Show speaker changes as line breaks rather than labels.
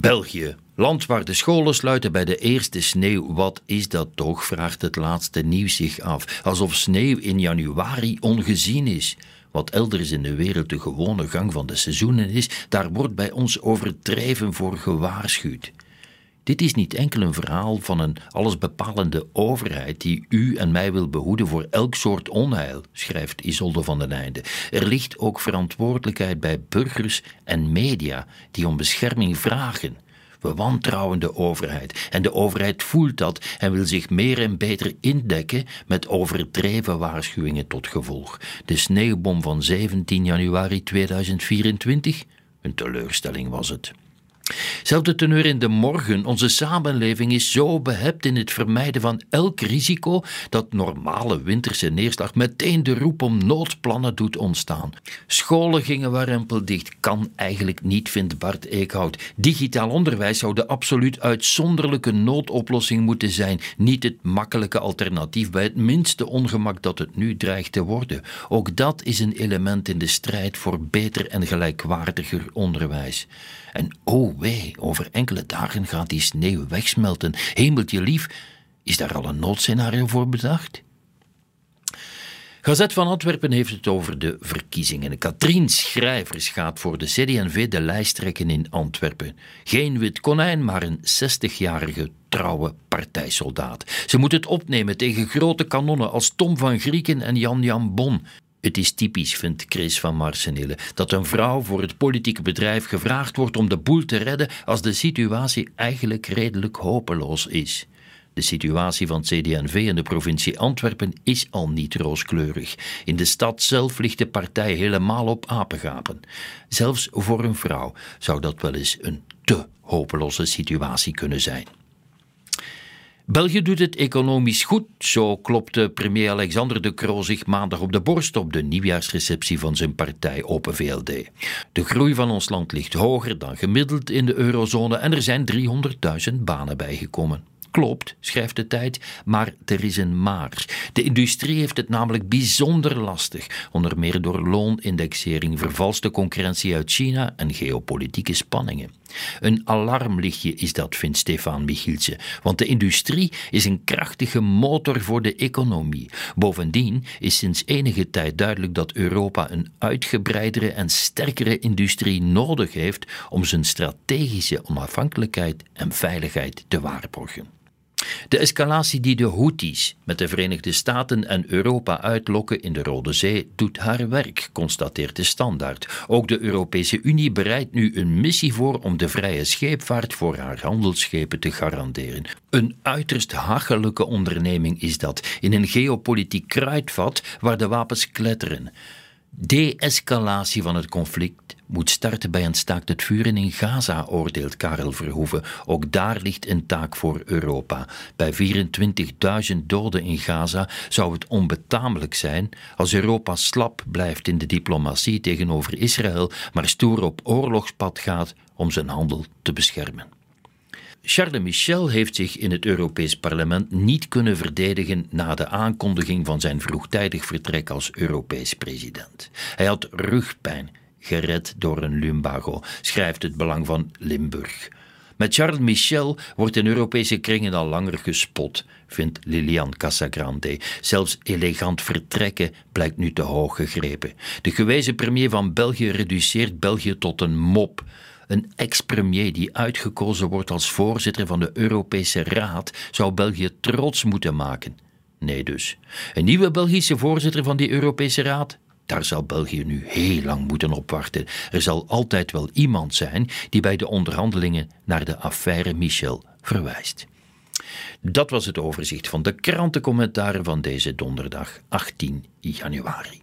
België. Land waar de scholen sluiten bij de eerste sneeuw. Wat is dat toch? vraagt het laatste nieuws zich af. Alsof sneeuw in januari ongezien is. Wat elders in de wereld de gewone gang van de seizoenen is, daar wordt bij ons overdreven voor gewaarschuwd. Dit is niet enkel een verhaal van een allesbepalende overheid die u en mij wil behoeden voor elk soort onheil, schrijft Isolde van den Einde. Er ligt ook verantwoordelijkheid bij burgers en media die om bescherming vragen. We wantrouwen de overheid en de overheid voelt dat en wil zich meer en beter indekken met overdreven waarschuwingen tot gevolg. De sneeuwbom van 17 januari 2024? Een teleurstelling was het. Zelfde teneur in de morgen. Onze samenleving is zo behept in het vermijden van elk risico dat normale winterse neerslag meteen de roep om noodplannen doet ontstaan. Scholen gingen warempel dicht. Kan eigenlijk niet, vindt Bart Eekhout. Digitaal onderwijs zou de absoluut uitzonderlijke noodoplossing moeten zijn. Niet het makkelijke alternatief bij het minste ongemak dat het nu dreigt te worden. Ook dat is een element in de strijd voor beter en gelijkwaardiger onderwijs. En oh over enkele dagen gaat die sneeuw wegsmelten. Hemeltje lief, is daar al een noodscenario voor bedacht? Gazet van Antwerpen heeft het over de verkiezingen. Katrien Schrijvers gaat voor de CD&V de lijst trekken in Antwerpen. Geen wit konijn, maar een 60-jarige trouwe partijsoldaat. Ze moet het opnemen tegen grote kanonnen als Tom van Grieken en Jan Jan Bon. Het is typisch, vindt Chris van Marsenille, dat een vrouw voor het politieke bedrijf gevraagd wordt om de boel te redden als de situatie eigenlijk redelijk hopeloos is. De situatie van CD&V in de provincie Antwerpen is al niet rooskleurig. In de stad zelf ligt de partij helemaal op apengapen. Zelfs voor een vrouw zou dat wel eens een te hopeloze situatie kunnen zijn. België doet het economisch goed, zo klopte premier Alexander de Croo zich maandag op de borst op de nieuwjaarsreceptie van zijn partij Open VLD. De groei van ons land ligt hoger dan gemiddeld in de eurozone en er zijn 300.000 banen bijgekomen. Klopt, schrijft de tijd, maar er is een maar. De industrie heeft het namelijk bijzonder lastig, onder meer door loonindexering, vervalste concurrentie uit China en geopolitieke spanningen. Een alarmlichtje is dat, vindt Stefan Michielsen, want de industrie is een krachtige motor voor de economie. Bovendien is sinds enige tijd duidelijk dat Europa een uitgebreidere en sterkere industrie nodig heeft om zijn strategische onafhankelijkheid en veiligheid te waarborgen. De escalatie die de Houthis met de Verenigde Staten en Europa uitlokken in de Rode Zee doet haar werk, constateert de Standaard. Ook de Europese Unie bereidt nu een missie voor om de vrije scheepvaart voor haar handelsschepen te garanderen. Een uiterst hachelijke onderneming is dat, in een geopolitiek kruidvat waar de wapens kletteren. De-escalatie van het conflict moet starten bij een staakt het vuren in Gaza, oordeelt Karel Verhoeven. Ook daar ligt een taak voor Europa. Bij 24.000 doden in Gaza zou het onbetamelijk zijn als Europa slap blijft in de diplomatie tegenover Israël, maar stoer op oorlogspad gaat om zijn handel te beschermen. Charles Michel heeft zich in het Europees Parlement niet kunnen verdedigen na de aankondiging van zijn vroegtijdig vertrek als Europees president. Hij had rugpijn, gered door een lumbago, schrijft het Belang van Limburg. Met Charles Michel wordt in Europese kringen al langer gespot, vindt Lilian Casagrande. Zelfs elegant vertrekken blijkt nu te hoog gegrepen. De gewezen premier van België reduceert België tot een mop. Een ex-premier die uitgekozen wordt als voorzitter van de Europese Raad zou België trots moeten maken. Nee dus. Een nieuwe Belgische voorzitter van die Europese Raad? Daar zal België nu heel lang moeten op wachten. Er zal altijd wel iemand zijn die bij de onderhandelingen naar de affaire Michel verwijst. Dat was het overzicht van de krantencommentaren van deze donderdag 18 januari.